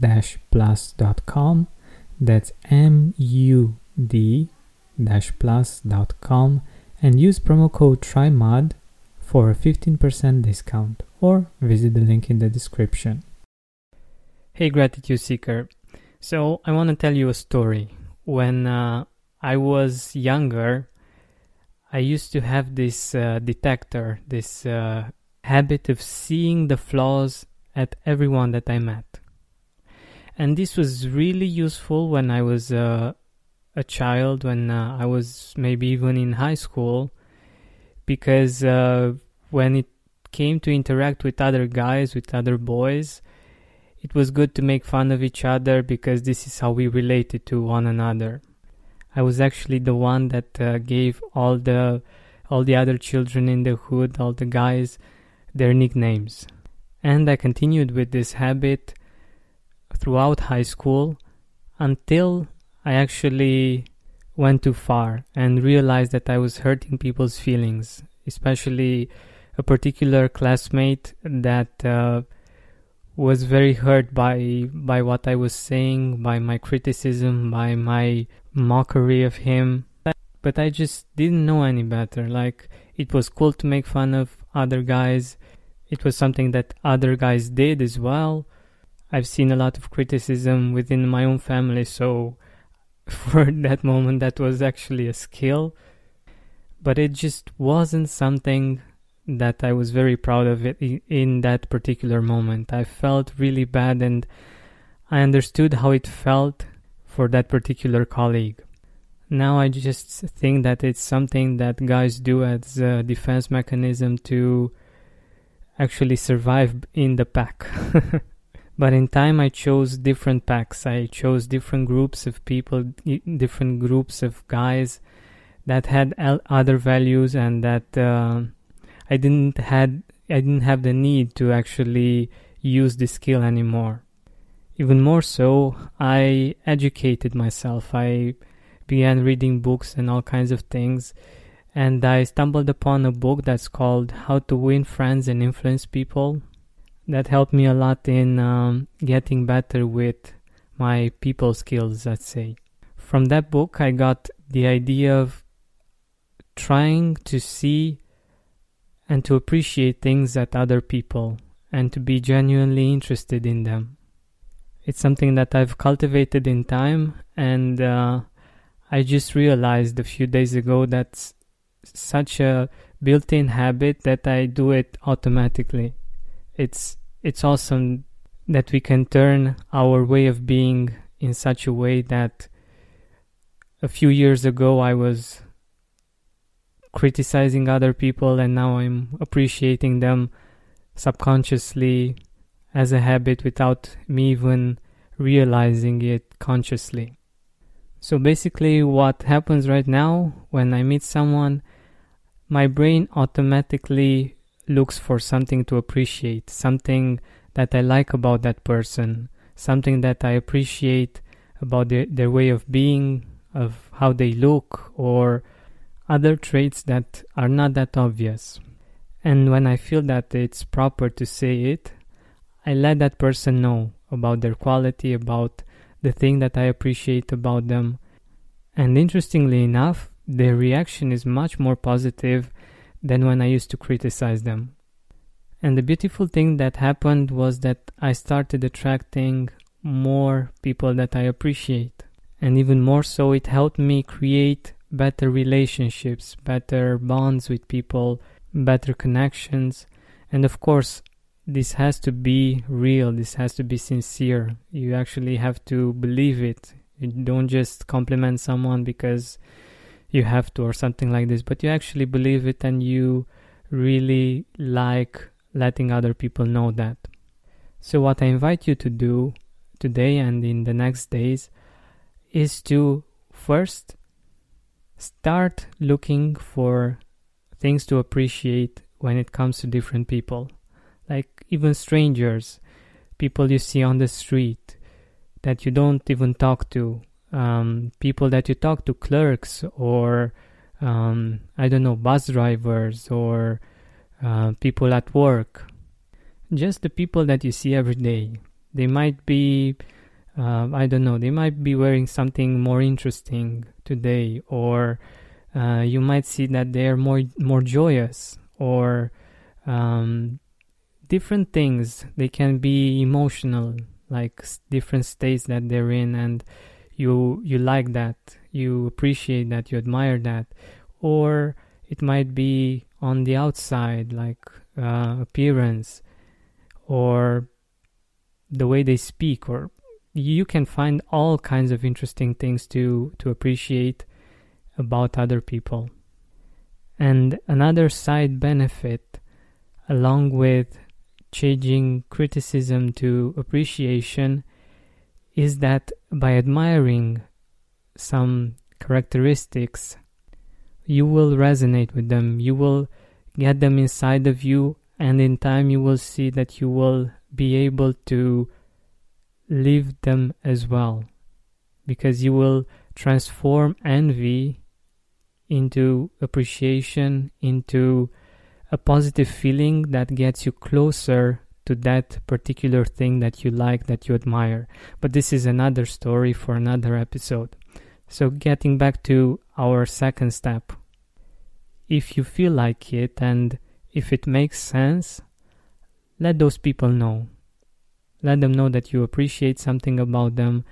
mood-plus.com. That's M U D plus.com and use promo code TRYMOD for a 15% discount or visit the link in the description. Hey, Gratitude Seeker. So, I want to tell you a story. When uh, I was younger, I used to have this uh, detector, this uh, habit of seeing the flaws at everyone that I met. And this was really useful when I was uh, a child when uh, I was maybe even in high school because uh, when it came to interact with other guys, with other boys, it was good to make fun of each other because this is how we related to one another. I was actually the one that uh, gave all the all the other children in the hood, all the guys, their nicknames. And I continued with this habit throughout high school until I actually went too far and realized that I was hurting people's feelings, especially a particular classmate that uh, was very hurt by by what I was saying, by my criticism, by my mockery of him. But I just didn't know any better. Like it was cool to make fun of other guys. It was something that other guys did as well. I've seen a lot of criticism within my own family, so for that moment that was actually a skill but it just wasn't something that I was very proud of it in that particular moment. I felt really bad and I understood how it felt for that particular colleague. Now I just think that it's something that guys do as a defense mechanism to actually survive in the pack. But in time, I chose different packs. I chose different groups of people, different groups of guys that had other values, and that uh, I didn't had I didn't have the need to actually use this skill anymore. Even more so, I educated myself. I began reading books and all kinds of things, and I stumbled upon a book that's called How to Win Friends and Influence People that helped me a lot in um, getting better with my people skills, let's say. From that book, I got the idea of trying to see and to appreciate things at other people and to be genuinely interested in them. It's something that I've cultivated in time, and uh, I just realized a few days ago that's such a built in habit that I do it automatically. It's it's awesome that we can turn our way of being in such a way that a few years ago I was criticizing other people and now I'm appreciating them subconsciously as a habit without me even realizing it consciously. So basically, what happens right now when I meet someone, my brain automatically looks for something to appreciate, something that I like about that person, something that I appreciate about their, their way of being, of how they look, or other traits that are not that obvious. And when I feel that it's proper to say it, I let that person know about their quality, about the thing that I appreciate about them. And interestingly enough, their reaction is much more positive than when I used to criticize them. And the beautiful thing that happened was that I started attracting more people that I appreciate. And even more so, it helped me create better relationships, better bonds with people, better connections. And of course, this has to be real, this has to be sincere. You actually have to believe it. You don't just compliment someone because you have to or something like this, but you actually believe it and you really like letting other people know that. So, what I invite you to do today and in the next days is to first start looking for things to appreciate when it comes to different people, like even strangers, people you see on the street that you don't even talk to, um, people that you talk to, clerks or um, I don't know, bus drivers or uh, people at work, just the people that you see every day. They might be, uh, I don't know, they might be wearing something more interesting today, or uh, you might see that they are more more joyous, or um, different things. They can be emotional, like different states that they're in, and you you like that, you appreciate that, you admire that, or it might be on the outside, like uh, appearance or the way they speak, or you can find all kinds of interesting things to to appreciate about other people. And another side benefit, along with changing criticism to appreciation, is that by admiring some characteristics you will resonate with them, you will get them inside of you, and in time you will see that you will be able to live them as well. Because you will transform envy into appreciation, into a positive feeling that gets you closer to that particular thing that you like, that you admire. But this is another story for another episode. So, getting back to our second step, if you feel like it and if it makes sense, let those people know. Let them know that you appreciate something about them.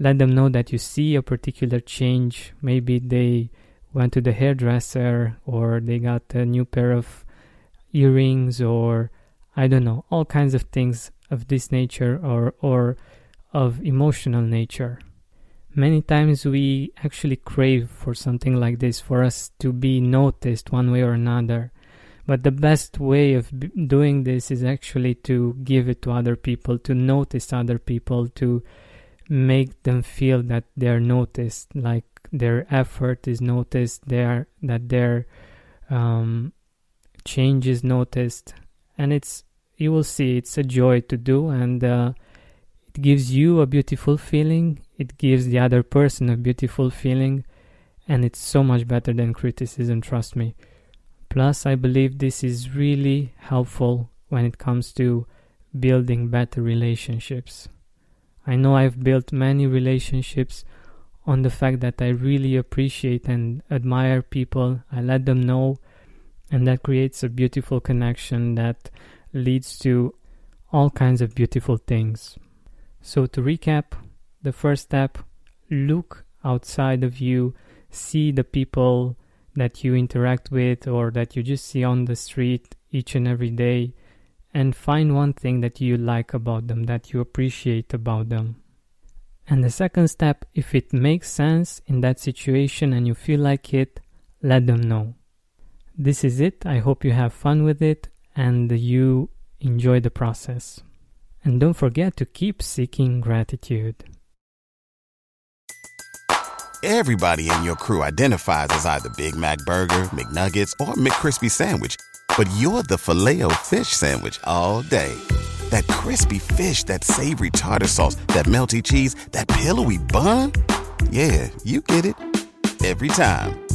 Let them know that you see a particular change. Maybe they went to the hairdresser or they got a new pair of earrings or I don't know, all kinds of things of this nature or, or of emotional nature. Many times we actually crave for something like this for us to be noticed one way or another. But the best way of doing this is actually to give it to other people to notice other people to make them feel that they're noticed like their effort is noticed there that their um, change is noticed. And it's you will see it's a joy to do and uh, it gives you a beautiful feeling it gives the other person a beautiful feeling, and it's so much better than criticism, trust me. Plus, I believe this is really helpful when it comes to building better relationships. I know I've built many relationships on the fact that I really appreciate and admire people. I let them know, and that creates a beautiful connection that leads to all kinds of beautiful things. So, to recap, the first step look outside of you see the people that you interact with or that you just see on the street each and every day and find one thing that you like about them that you appreciate about them. And the second step if it makes sense in that situation and you feel like it let them know. This is it. I hope you have fun with it and you enjoy the process and don't forget to keep seeking gratitude Everybody in your crew identifies as either Big Mac Burger, McNuggets, or McCrispy Sandwich. But you're the filet fish Sandwich all day That crispy fish, that savory tartar sauce, that melty cheese, that pillowy bun. Yeah, you get it every time.